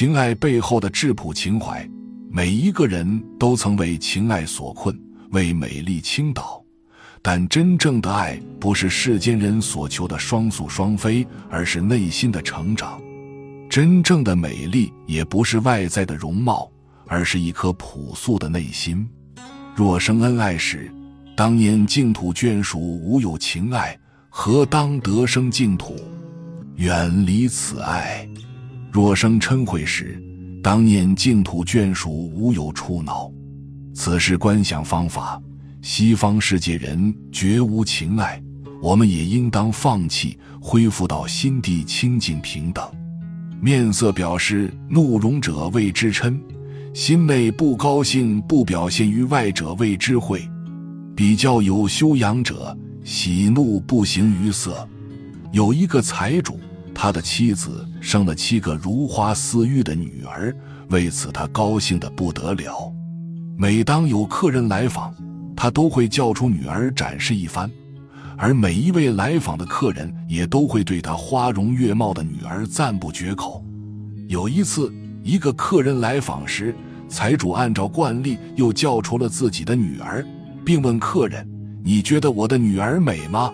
情爱背后的质朴情怀，每一个人都曾为情爱所困，为美丽倾倒。但真正的爱不是世间人所求的双宿双飞，而是内心的成长。真正的美丽也不是外在的容貌，而是一颗朴素的内心。若生恩爱时，当年净土眷属无有情爱，何当得生净土？远离此爱。若生嗔恚时，当念净土眷属无有触恼。此是观想方法。西方世界人绝无情爱，我们也应当放弃，恢复到心地清净平等。面色表示怒容者谓之嗔，心内不高兴不表现于外者谓之恚。比较有修养者，喜怒不形于色。有一个财主，他的妻子生了七个如花似玉的女儿，为此他高兴得不得了。每当有客人来访，他都会叫出女儿展示一番，而每一位来访的客人也都会对他花容月貌的女儿赞不绝口。有一次，一个客人来访时，财主按照惯例又叫出了自己的女儿，并问客人：“你觉得我的女儿美吗？”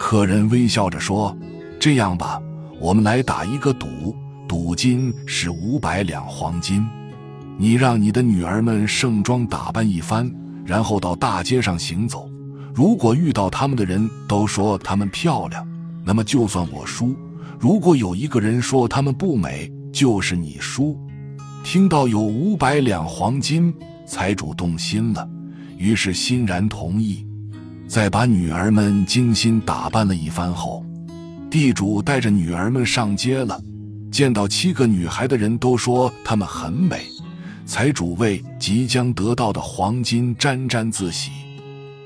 客人微笑着说：“这样吧，我们来打一个赌，赌金是五百两黄金，你让你的女儿们盛装打扮一番。”然后到大街上行走，如果遇到他们的人都说她们漂亮，那么就算我输；如果有一个人说她们不美，就是你输。听到有五百两黄金，财主动心了，于是欣然同意。在把女儿们精心打扮了一番后，地主带着女儿们上街了。见到七个女孩的人都说她们很美。财主为即将得到的黄金沾沾自喜，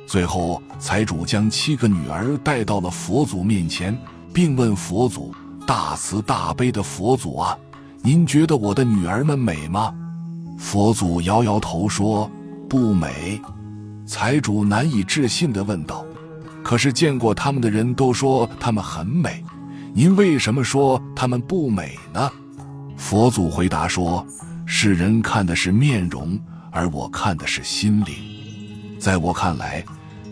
最后财主将七个女儿带到了佛祖面前，并问佛祖：“大慈大悲的佛祖啊，您觉得我的女儿们美吗？”佛祖摇摇头说：“不美。”财主难以置信地问道：“可是见过他们的人都说他们很美，您为什么说他们不美呢？”佛祖回答说。世人看的是面容，而我看的是心灵。在我看来，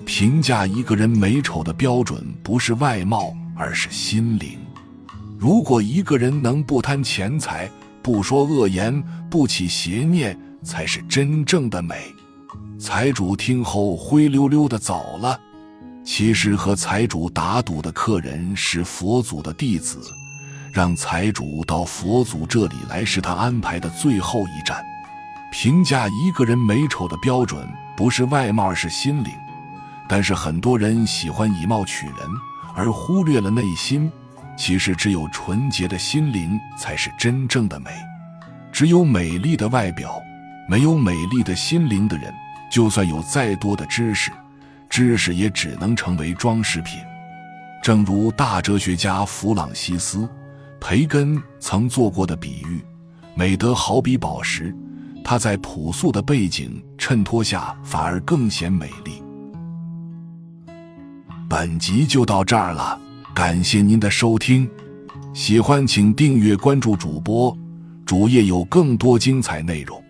评价一个人美丑的标准不是外貌，而是心灵。如果一个人能不贪钱财，不说恶言，不起邪念，才是真正的美。财主听后灰溜溜的走了。其实和财主打赌的客人是佛祖的弟子。让财主到佛祖这里来是他安排的最后一站。评价一个人美丑的标准不是外貌，而是心灵。但是很多人喜欢以貌取人，而忽略了内心。其实，只有纯洁的心灵才是真正的美。只有美丽的外表，没有美丽的心灵的人，就算有再多的知识，知识也只能成为装饰品。正如大哲学家弗朗西斯。培根曾做过的比喻，美德好比宝石，它在朴素的背景衬托下反而更显美丽。本集就到这儿了，感谢您的收听，喜欢请订阅关注主播，主页有更多精彩内容。